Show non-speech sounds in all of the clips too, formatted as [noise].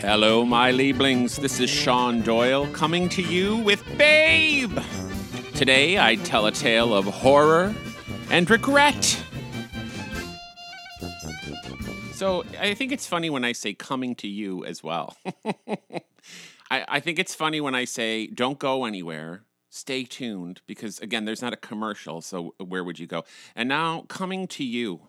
Hello, my Lieblings. This is Sean Doyle coming to you with Babe. Today, I tell a tale of horror and regret. So, I think it's funny when I say coming to you as well. [laughs] I, I think it's funny when I say don't go anywhere, stay tuned, because again, there's not a commercial, so where would you go? And now, coming to you.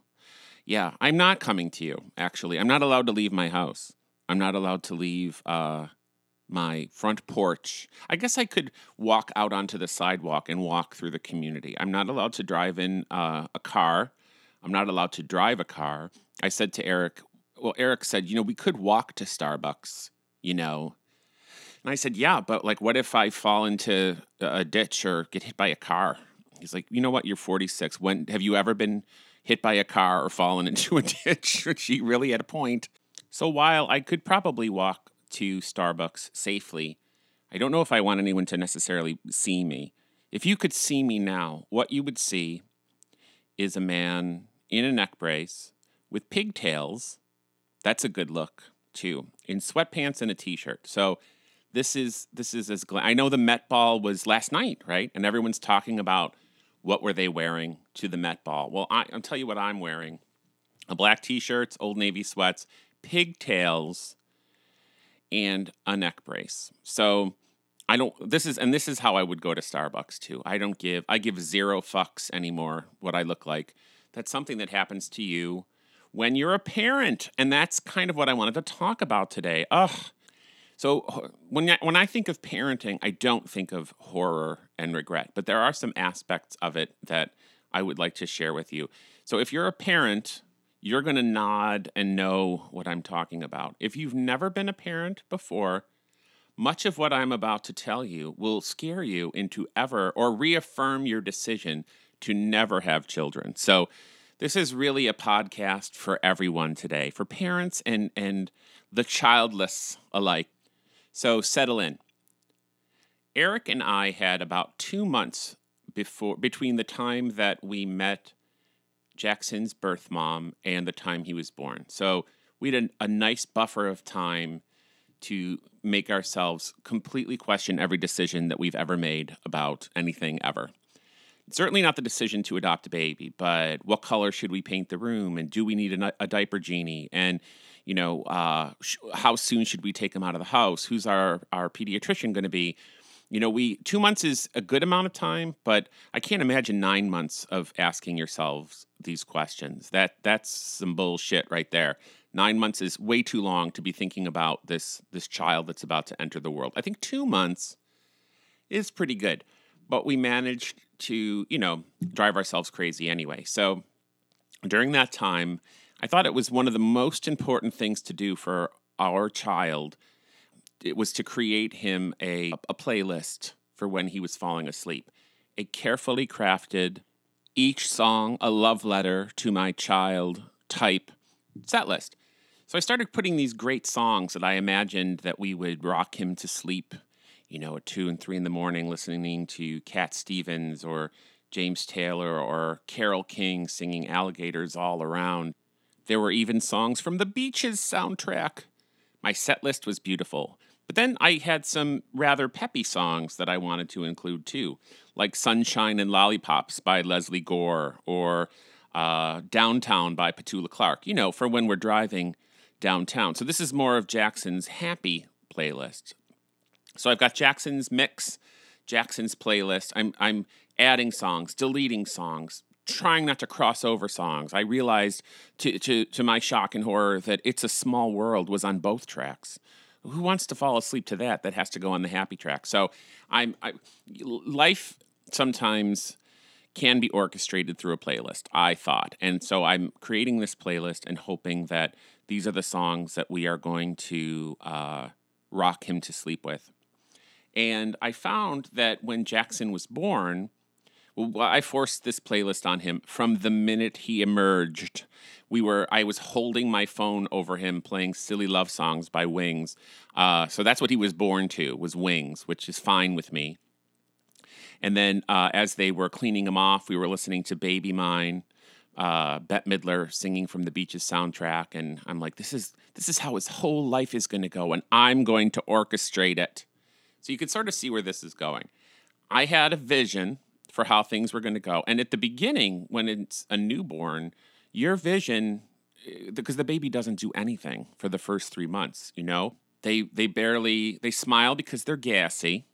Yeah, I'm not coming to you, actually. I'm not allowed to leave my house. I'm not allowed to leave uh, my front porch. I guess I could walk out onto the sidewalk and walk through the community. I'm not allowed to drive in uh, a car. I'm not allowed to drive a car. I said to Eric, well, Eric said, you know, we could walk to Starbucks, you know. And I said, yeah, but like, what if I fall into a ditch or get hit by a car? He's like, you know what? You're 46. When have you ever been hit by a car or fallen [laughs] into a ditch? she really had a point. So while I could probably walk to Starbucks safely, I don't know if I want anyone to necessarily see me. If you could see me now, what you would see is a man in a neck brace with pigtails. That's a good look too. In sweatpants and a t-shirt. So this is this is as gla- I know the Met Ball was last night, right? And everyone's talking about what were they wearing to the Met Ball. Well, I, I'll tell you what I'm wearing: a black t-shirt, Old Navy sweats, pigtails, and a neck brace. So I don't. This is and this is how I would go to Starbucks too. I don't give. I give zero fucks anymore. What I look like. That's something that happens to you when you're a parent, and that's kind of what I wanted to talk about today. Ugh. So when I, when I think of parenting, I don't think of horror and regret, but there are some aspects of it that I would like to share with you. So if you're a parent, you're going to nod and know what I'm talking about. If you've never been a parent before, much of what I'm about to tell you will scare you into ever or reaffirm your decision to never have children. So this is really a podcast for everyone today, for parents and and the childless alike. So settle in. Eric and I had about two months before between the time that we met Jackson's birth mom and the time he was born. So we had a, a nice buffer of time to make ourselves completely question every decision that we've ever made about anything ever. Certainly not the decision to adopt a baby, but what color should we paint the room, and do we need a, a diaper genie, and you know, uh, sh- how soon should we take him out of the house? Who's our our pediatrician going to be? You know, we two months is a good amount of time, but I can't imagine nine months of asking yourselves these questions. That that's some bullshit right there. Nine months is way too long to be thinking about this this child that's about to enter the world. I think two months is pretty good, but we managed to you know drive ourselves crazy anyway. So during that time, I thought it was one of the most important things to do for our child. It was to create him a, a playlist for when he was falling asleep. A carefully crafted, each song a love letter to my child type set list. So I started putting these great songs that I imagined that we would rock him to sleep, you know, at two and three in the morning, listening to Cat Stevens or James Taylor or Carole King singing Alligators All Around. There were even songs from the Beaches soundtrack. My set list was beautiful. But then I had some rather peppy songs that I wanted to include too, like Sunshine and Lollipops by Lesley Gore or uh, Downtown by Petula Clark, you know, for when we're driving downtown. So this is more of Jackson's happy playlist. So I've got Jackson's mix, Jackson's playlist. I'm, I'm adding songs, deleting songs, trying not to cross over songs. I realized, to, to, to my shock and horror, that It's a Small World was on both tracks. Who wants to fall asleep to that? That has to go on the happy track. So I'm I, life sometimes can be orchestrated through a playlist, I thought. And so I'm creating this playlist and hoping that these are the songs that we are going to uh, rock him to sleep with. And I found that when Jackson was born, I forced this playlist on him from the minute he emerged. We were I was holding my phone over him playing silly love songs by Wings. Uh, so that's what he was born to was Wings, which is fine with me. And then uh, as they were cleaning him off, we were listening to Baby Mine uh, Bette Midler singing from the Beaches soundtrack, and I'm like, this is this is how his whole life is going to go, and I'm going to orchestrate it. So you can sort of see where this is going. I had a vision for how things were going to go, and at the beginning, when it's a newborn, your vision because the baby doesn't do anything for the first three months. You know, they they barely they smile because they're gassy.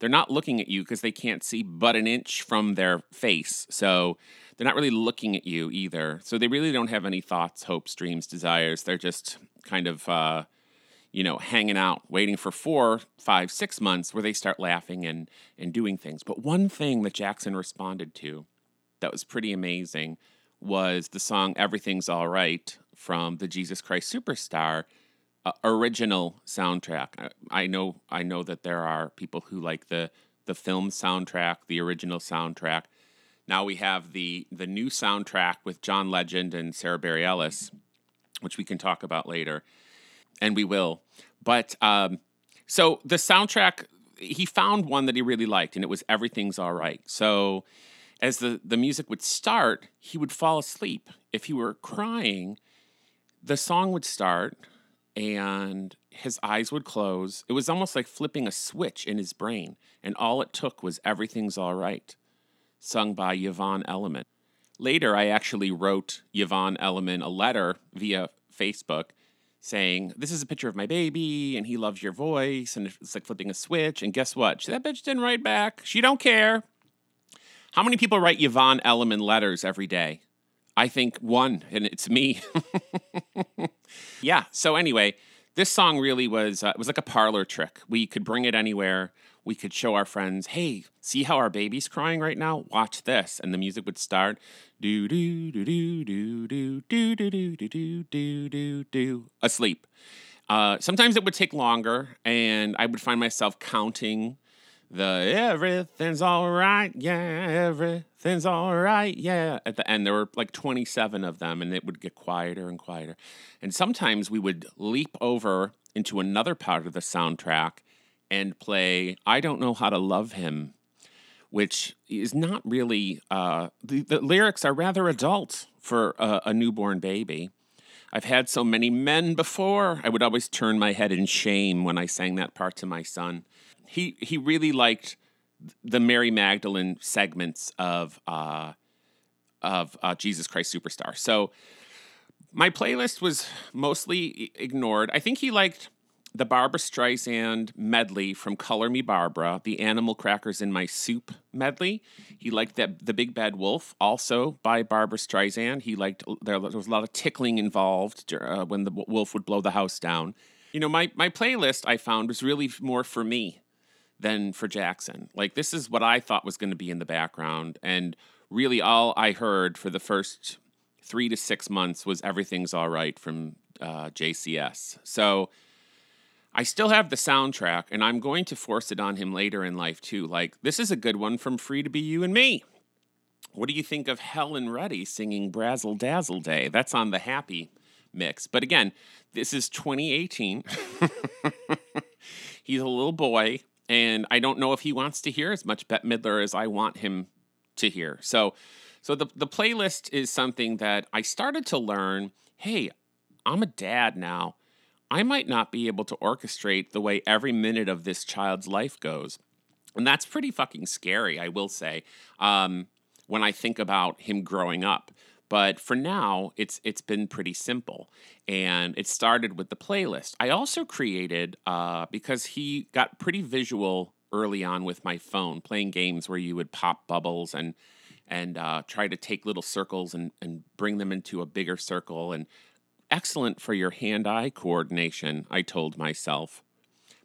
They're not looking at you because they can't see but an inch from their face. So they're not really looking at you either. So they really don't have any thoughts, hopes, dreams, desires. They're just kind of, uh, you know, hanging out, waiting for four, five, six months where they start laughing and, and doing things. But one thing that Jackson responded to that was pretty amazing was the song Everything's All Right from the Jesus Christ Superstar uh, original soundtrack. I, I know I know that there are people who like the the film soundtrack, the original soundtrack. Now we have the the new soundtrack with John Legend and Sara Bareilles, which we can talk about later, and we will. But um, so the soundtrack, he found one that he really liked, and it was "Everything's All Right." So as the the music would start, he would fall asleep. If he were crying, the song would start, and his eyes would close. It was almost like flipping a switch in his brain, and all it took was "Everything's All Right." sung by Yvonne Elliman. Later, I actually wrote Yvonne Elliman a letter via Facebook saying, This is a picture of my baby, and he loves your voice, and it's like flipping a switch. And guess what? That bitch didn't write back. She don't care. How many people write Yvonne Elliman letters every day? I think one, and it's me. [laughs] yeah. So anyway, this song really was uh, it was like a parlor trick. We could bring it anywhere we could show our friends, hey, see how our baby's crying right now? Watch this. And the music would start do do do do do do do do do do do do do do asleep. Uh, sometimes it would take longer, and I would find myself counting the everything's all right, yeah, everything's all right, yeah. At the end, there were like 27 of them, and it would get quieter and quieter. And sometimes we would leap over into another part of the soundtrack and play I Don't Know How to Love Him, which is not really, uh, the, the lyrics are rather adult for a, a newborn baby. I've had so many men before. I would always turn my head in shame when I sang that part to my son. He he really liked the Mary Magdalene segments of uh, of uh, Jesus Christ Superstar. So my playlist was mostly ignored. I think he liked the Barbra Streisand medley from Color Me Barbra, the Animal Crackers in My Soup medley. He liked that The Big Bad Wolf, also by Barbra Streisand. He liked there, was a lot of tickling involved uh, when the wolf would blow the house down. You know, my my playlist I found was really more for me than for Jackson. Like this is what I thought was going to be in the background, and really all I heard for the first three to six months was "Everything's All Right" from uh, JCS. So I still have the soundtrack, and I'm going to force it on him later in life too. Like, this is a good one from Free to Be You and Me. What do you think of Helen Reddy singing Brazzle Dazzle Day? That's on the happy mix. But again, this is 2018. [laughs] He's a little boy, and I don't know if he wants to hear as much Bette Midler as I want him to hear. So, so the the playlist is something that I started to learn. Hey, I'm a dad now. I might not be able to orchestrate the way every minute of this child's life goes. And that's pretty fucking scary, I will say, um, when I think about him growing up. But for now, it's it's been pretty simple, and it started with the playlist. I also created uh, because he got pretty visual early on with my phone, playing games where you would pop bubbles and and uh, try to take little circles and, and bring them into a bigger circle and excellent for your hand eye coordination, I told myself.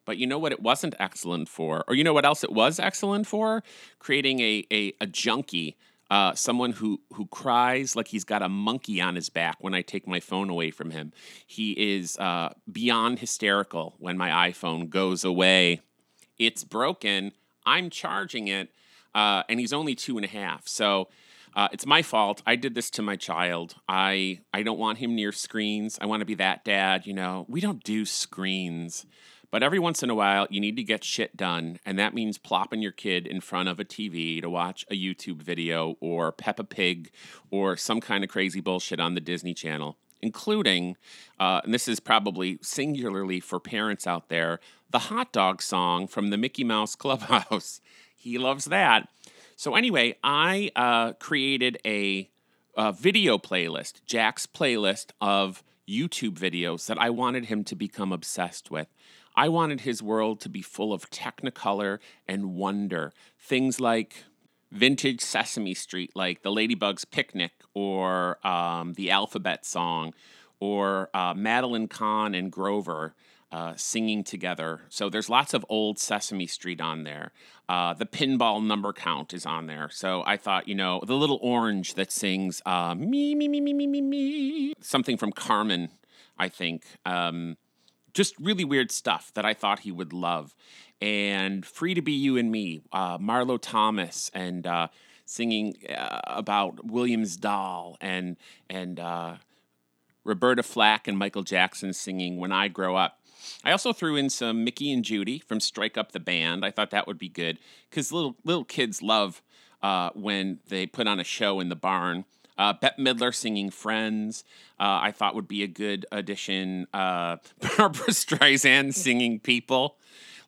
But you know what it wasn't excellent for? Or you know what else it was excellent for? Creating a, a, a junkie, uh, someone who, who cries like he's got a monkey on his back when I take my phone away from him. He is uh, beyond hysterical when my iPhone goes away. It's broken. I'm charging it. Uh, and he's only two and a half. So Uh, it's my fault. I did this to my child. I I don't want him near screens. I want to be that dad. You know, we don't do screens. But every once in a while, you need to get shit done. And that means plopping your kid in front of a TV to watch a YouTube video or Peppa Pig or some kind of crazy bullshit on the Disney Channel, including, uh, and this is probably singularly for parents out there, the hot dog song from the Mickey Mouse [laughs] Clubhouse. he loves that. So, anyway, I uh, created a, a video playlist, Jack's playlist of YouTube videos that I wanted him to become obsessed with. I wanted his world to be full of technicolor and wonder. Things like vintage Sesame Street, like the Ladybug's Picnic or um, the Alphabet Song, or uh, Madeline Kahn and Grover. Uh, singing together. So there's lots of old Sesame Street on there. Uh, the pinball number count is on there. So I thought, you know, the little orange that sings uh, me, me, me, me, me, me, me, something from Carmen, I think. Um, just really weird stuff that I thought he would love. And Free to Be You and Me, uh, Marlo Thomas, and uh, singing uh, about Williams Doll, and and uh, Roberta Flack and Michael Jackson singing When I Grow Up. I also threw in some Mickey and Judy from Strike Up the Band. I thought that would be good because little little kids love uh, when they put on a show in the barn. Uh, Bette Midler singing Friends, uh, I thought would be a good addition. Uh, [laughs] Barbra Streisand singing People.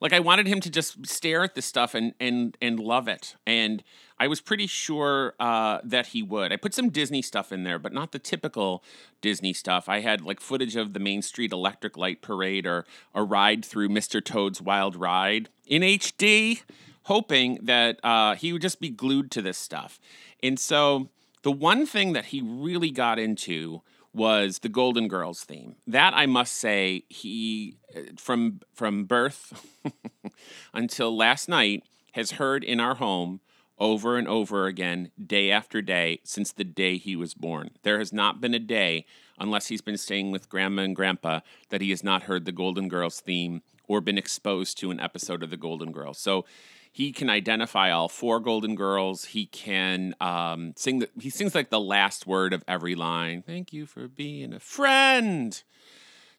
Like I wanted him to just stare at this stuff and and and love it. And I was pretty sure uh, that he would. I put some Disney stuff in there, but not the typical Disney stuff. I had like footage of the Main Street Electric Light Parade or a ride through Mr. Toad's Wild Ride in HD, hoping that uh, he would just be glued to this stuff. And so the one thing that he really got into was the Golden Girls theme. That I must say, he uh, from from birth [laughs] until last night has heard in our home over and over again, day after day, since the day he was born. There has not been a day, unless he's been staying with grandma and grandpa, that he has not heard the Golden Girls theme or been exposed to an episode of the Golden Girls. So he can identify all four Golden Girls. He can um, sing. The, he sings like the last word of every line. Thank you for being a friend.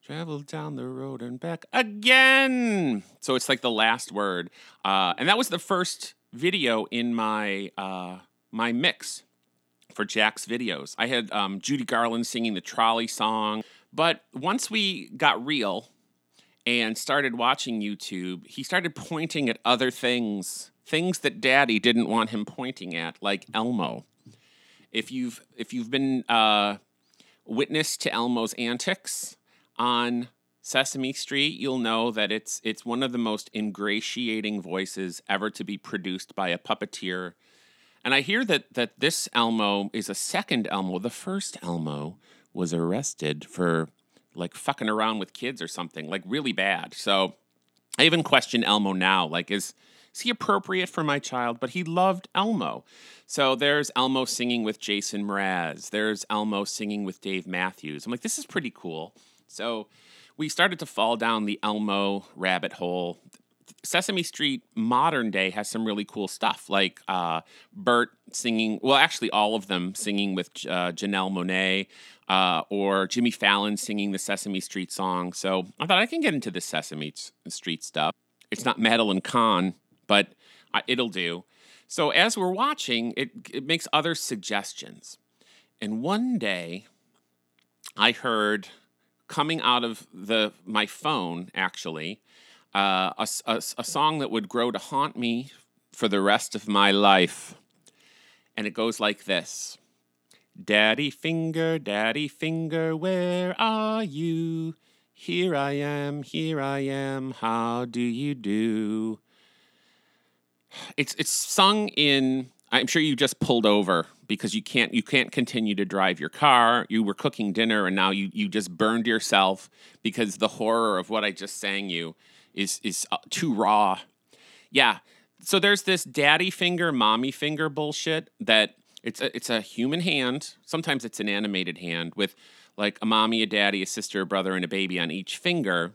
Travel down the road and back again. So it's like the last word, uh, and that was the first video in my uh, my mix for Jack's videos. I had um, Judy Garland singing the trolley song, but once we got real and started watching YouTube, he started pointing at other things, things that Daddy didn't want him pointing at, like Elmo. If you've if you've been uh, witness to Elmo's antics on Sesame Street, you'll know that it's it's one of the most ingratiating voices ever to be produced by a puppeteer. And I hear that that this Elmo is a second Elmo. The first Elmo was arrested for like fucking around with kids or something, like really bad. So I even question Elmo now, like is is he appropriate for my child? But he loved Elmo. So there's Elmo singing with Jason Mraz. There's Elmo singing with Dave Matthews. I'm like, this is pretty cool. So we started to fall down the Elmo rabbit hole. Sesame Street modern day has some really cool stuff, like uh, Bert singing. Well, actually, all of them singing with uh, Janelle Monáe, uh, or Jimmy Fallon singing the Sesame Street song. So I thought I can get into the Sesame Street stuff. It's not Madeline Kahn, but it'll do. So as we're watching, it, it makes other suggestions. And one day, I heard coming out of the my phone actually uh, a, a, a song that would grow to haunt me for the rest of my life. And it goes like this Daddy finger, daddy finger, where are you? Here I am, here I am, how do you do? It's it's sung in I'm sure you just pulled over because you can't you can't continue to drive your car. You were cooking dinner and now you you just burned yourself because the horror of what I just sang you is is uh, too raw. Yeah. So there's this daddy finger, mommy finger bullshit that it's a, it's a human hand. Sometimes it's an animated hand with like a mommy, a daddy, a sister, a brother, and a baby on each finger,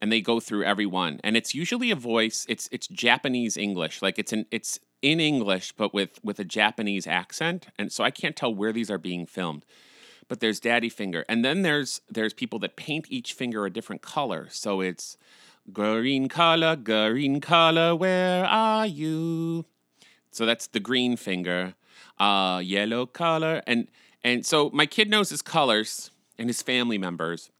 and they go through every one. And it's usually a voice. It's it's Japanese English. Like it's an it's in English, but with with a Japanese accent, and so I can't tell where these are being filmed. But there's Daddy Finger, and then there's there's people that paint each finger a different color. So it's green color, green color, where are you? So that's the green finger, uh, yellow color, and and so my kid knows his colors and his family members,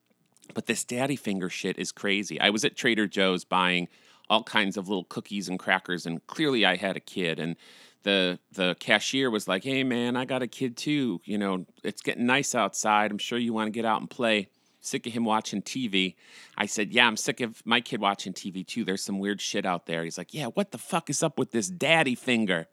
but this daddy finger shit is crazy. I was at Trader Joe's buying all kinds of little cookies and crackers, and clearly I had a kid, and the the cashier was like, "Hey man, I got a kid too. You know, it's getting nice outside. I'm sure you want to get out and play." Sick of him watching TV. I said, Yeah, I'm sick of my kid watching TV too. There's some weird shit out there. He's like, Yeah, what the fuck is up with this daddy finger?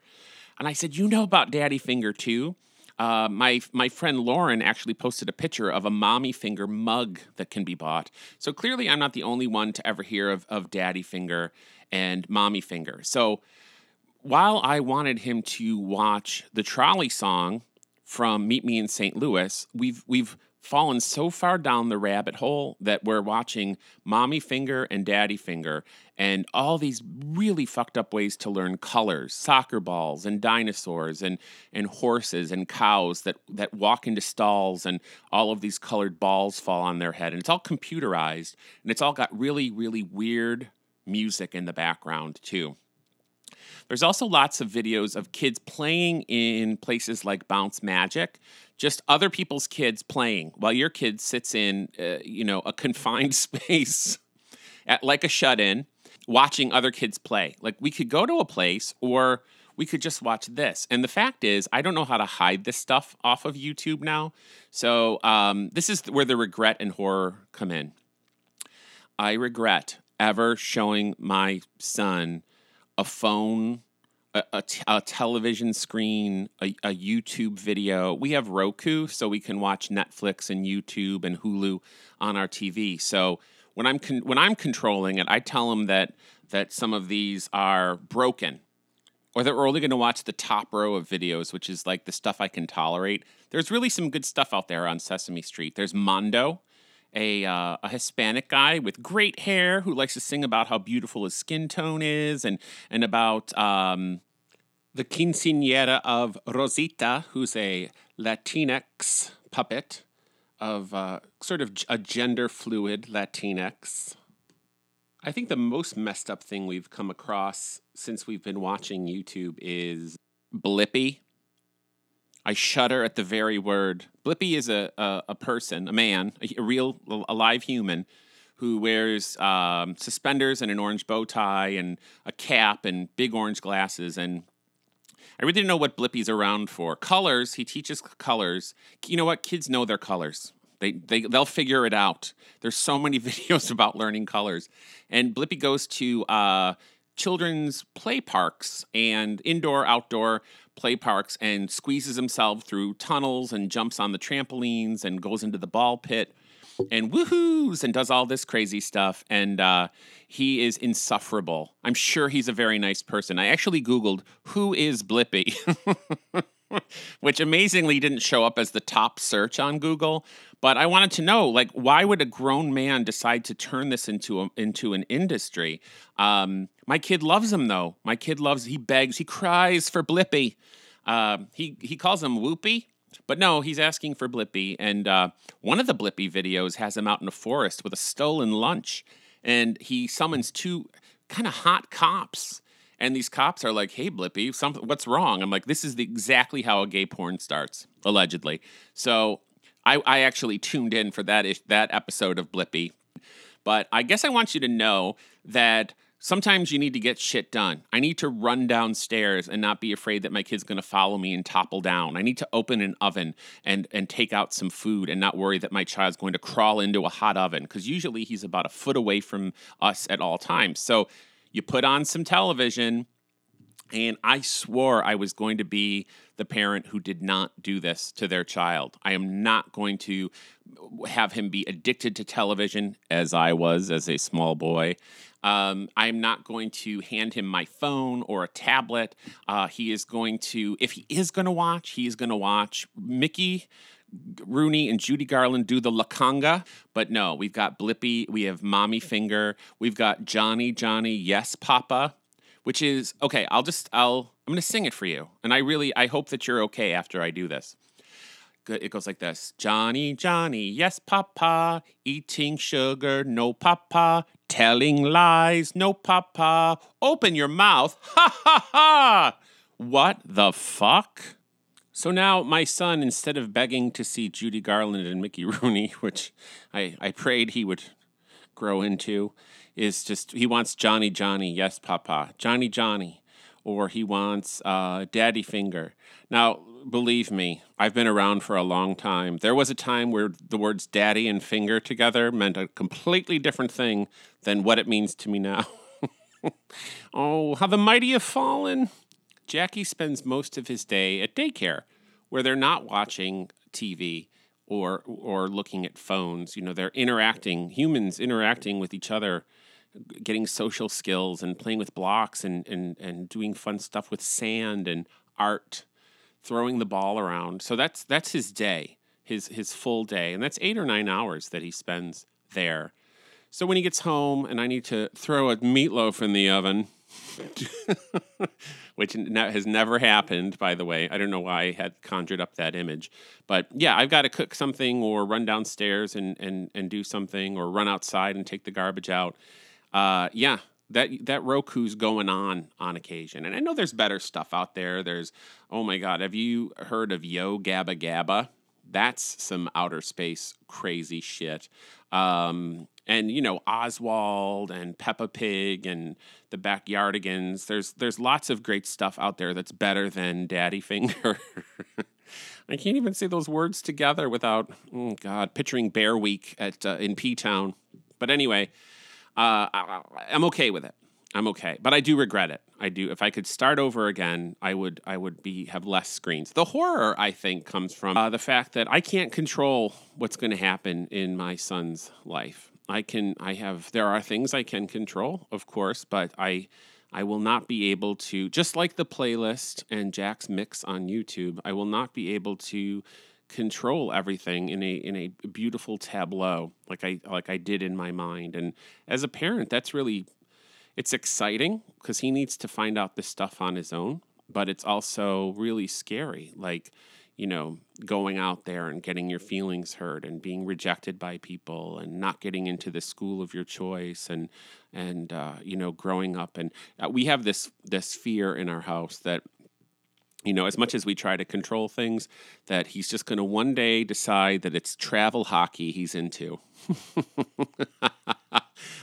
And I said, You know about daddy finger too? Uh, my my friend Lauren actually posted a picture of a mommy finger mug that can be bought. So clearly, I'm not the only one to ever hear of, of daddy finger and mommy finger. So while I wanted him to watch the trolley song from Meet Me in St. Louis, we've we've fallen so far down the rabbit hole that we're watching Mommy Finger and Daddy Finger and all these really fucked up ways to learn colors, soccer balls and dinosaurs and and horses and cows that that walk into stalls and all of these colored balls fall on their head and it's all computerized and it's all got really really weird music in the background too. There's also lots of videos of kids playing in places like Bounce Magic, just other people's kids playing while your kid sits in, uh, you know, a confined [laughs] space, at, like a shut-in, watching other kids play. Like we could go to a place or we could just watch this. And the fact is, I don't know how to hide this stuff off of YouTube now. So um, this is where the regret and horror come in. I regret ever showing my son a phone, a, a, t- a television screen, a, a YouTube video. We have Roku, so we can watch Netflix and YouTube and Hulu on our TV. So when I'm con- when I'm controlling it, I tell them that that some of these are broken, or that we're only going to watch the top row of videos, which is like the stuff I can tolerate. There's really some good stuff out there on Sesame Street. There's Mondo, a, uh, a Hispanic guy with great hair who likes to sing about how beautiful his skin tone is and, and about um, the quinceanera of Rosita, who's a Latinx puppet of uh, sort of a gender fluid Latinx. I think the most messed up thing we've come across since we've been watching YouTube is Blippi. I shudder at the very word. Blippi is a, a, a person, a man, a, a, real, a live human who wears um, suspenders and an orange bow tie and a cap and big orange glasses. And I really didn't know what Blippi's around for. Colors, he teaches colors. You know what? Kids know their colors. They, they, they'll figure it out. There's so many [laughs] videos about learning colors. And Blippi goes to uh, children's play parks and indoor, outdoor play parks and squeezes himself through tunnels and jumps on the trampolines and goes into the ball pit and woohoos and does all this crazy stuff. And uh, he is insufferable. I'm sure he's a very nice person. I actually Googled who is Blippi, [laughs] [laughs] which amazingly didn't show up as the top search on Google. But I wanted to know, like, why would a grown man decide to turn this into a, into an industry? Um, my kid loves him though. My kid loves. He begs. He cries for Blippi. Uh, he he calls him Whoopy. But no, he's asking for Blippi. And uh, one of the Blippi videos has him out in a forest with a stolen lunch. And he summons two kind of hot cops. And these cops are like, hey, Blippi, something, what's wrong? I'm like, this is the, exactly how a gay porn starts, allegedly. So I, I actually tuned in for that, that episode of Blippi. But I guess I want you to know that sometimes you need to get shit done. I need to run downstairs and not be afraid that my kid's going to follow me and topple down. I need to open an oven and and take out some food and not worry that my child's going to crawl into a hot oven because usually he's about a foot away from us at all times. So you put on some television and I swore I was going to be the parent who did not do this to their child. I am not going to have him be addicted to television as I was as a small boy. Um, I'm not going to hand him my phone or a tablet. Uh, he is going to, if he is going to watch, he is going to watch Mickey. Rooney and Judy Garland do the La Conga, but no, we've got Blippi, we have Mommy Finger, we've got Johnny, Johnny, Yes, Papa, which is okay. I'll just I'll I'm to sing it for you. And I really, I hope that you're okay after I do this. It goes like this Johnny, Johnny, yes, papa. Eating sugar, no, papa. Telling lies, no, papa. Open your mouth, ha, ha, ha. What the fuck? So now my son, instead of begging to see Judy Garland and Mickey [laughs] Rooney, which I, I prayed he would grow into, is just he wants Johnny Johnny, yes, Papa, Johnny Johnny, or he wants uh, Daddy Finger. Now, believe me, I've been around for a long time. There was a time where the words daddy and finger together meant a completely different thing than what it means to me now. [laughs] oh, how the mighty have fallen. Jackie spends most of his day at daycare where they're not watching TV or or looking at phones. You know, they're interacting, humans interacting with each other, getting social skills and playing with blocks and and and doing fun stuff with sand and art, throwing the ball around. So that's that's his day, his his full day, and that's 8 or 9 hours that he spends there. So when he gets home and I need to throw a meatloaf in the oven, [laughs] which has never happened, by the way. I don't know why I had conjured up that image, but yeah, I've got to cook something or run downstairs and and and do something or run outside and take the garbage out. Uh, yeah, that that Roku's going on on occasion, and I know there's better stuff out there. There's oh my god, have you heard of Yo Gabba Gabba? That's some outer space crazy shit. Um, and you know Oswald and Peppa Pig and the Backyardigans. There's there's lots of great stuff out there that's better than Daddy Finger. [laughs] I can't even say those words together without oh God picturing Bear Week at uh, in P Town. But anyway, uh, I, I'm okay with it. I'm okay, but I do regret it. I do. If I could start over again, I would. I would be have less screens. The horror, I think, comes from uh, the fact that I can't control what's going to happen in my son's life. I can I have there are things I can control, of course, but I I will not be able to just like the playlist and Jack's mix on YouTube, I will not be able to control everything in a in a beautiful tableau like I like I did in my mind. And as a parent, that's really it's exciting because he needs to find out this stuff on his own, but it's also really scary. Like you know, going out there and getting your feelings hurt and being rejected by people and not getting into the school of your choice and and uh, you know growing up. And uh, we have this this fear in our house that you know as much as we try to control things that he's just going to one day decide that it's travel hockey he's into [laughs]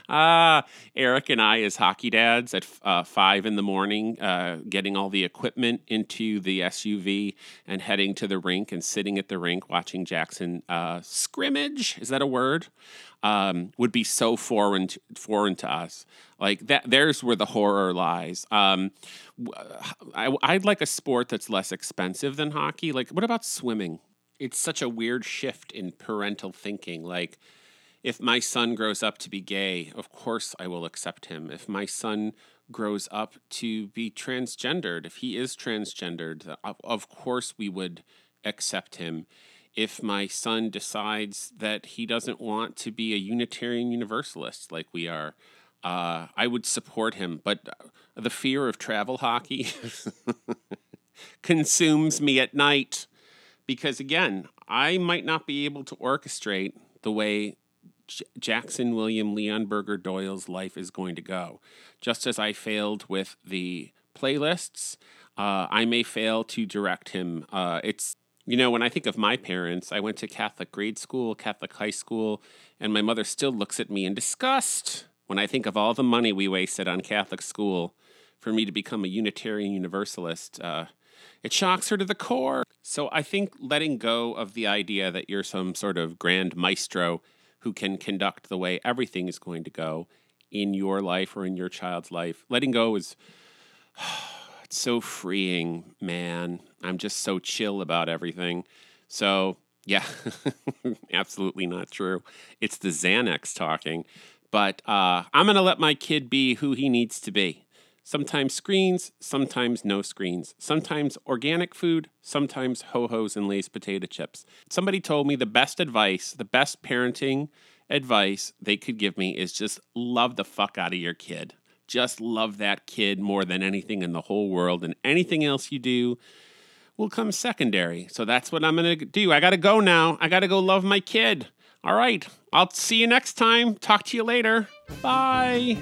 [laughs] Ah, Eric and I, as hockey dads, at uh, five in the morning, uh, getting all the equipment into the SUV and heading to the rink and sitting at the rink watching Jackson uh, scrimmage. Is that a word? Um, would be so foreign to, foreign to us. Like that, there's where the horror lies. Um, I, I'd like a sport that's less expensive than hockey. Like, what about swimming? It's such a weird shift in parental thinking. Like, if my son grows up to be gay, of course I will accept him. If my son grows up to be transgendered, if he is transgendered, of course we would accept him. If my son decides that he doesn't want to be a Unitarian Universalist like we are, uh, I would support him. But the fear of travel hockey [laughs] consumes me at night because, again, I might not be able to orchestrate the way J- Jackson William Leon Burger Doyle's life is going to go. Just as I failed with the playlists, uh, I may fail to direct him. Uh, it's you know, when I think of my parents, I went to Catholic grade school, Catholic high school, and my mother still looks at me in disgust when I think of all the money we wasted on Catholic school for me to become a Unitarian Universalist. Uh, it shocks her to the core. So I think letting go of the idea that you're some sort of grand maestro who can conduct the way everything is going to go in your life or in your child's life. Letting go is [sighs] it's so freeing, man. I'm just so chill about everything. So, yeah, [laughs] absolutely not true. It's the Xanax talking. But uh, I'm going to let my kid be who he needs to be. Sometimes screens, sometimes no screens. Sometimes organic food, sometimes ho hos and Lay's potato chips. Somebody told me the best advice, the best parenting advice they could give me is just love the fuck out of your kid. just love that kid more than anything in the whole world, and anything else you do will come secondary. So that's what I'm going to do. I got to go now. I got to go love my kid. All right. I'll see you next time. Talk to you later. Bye.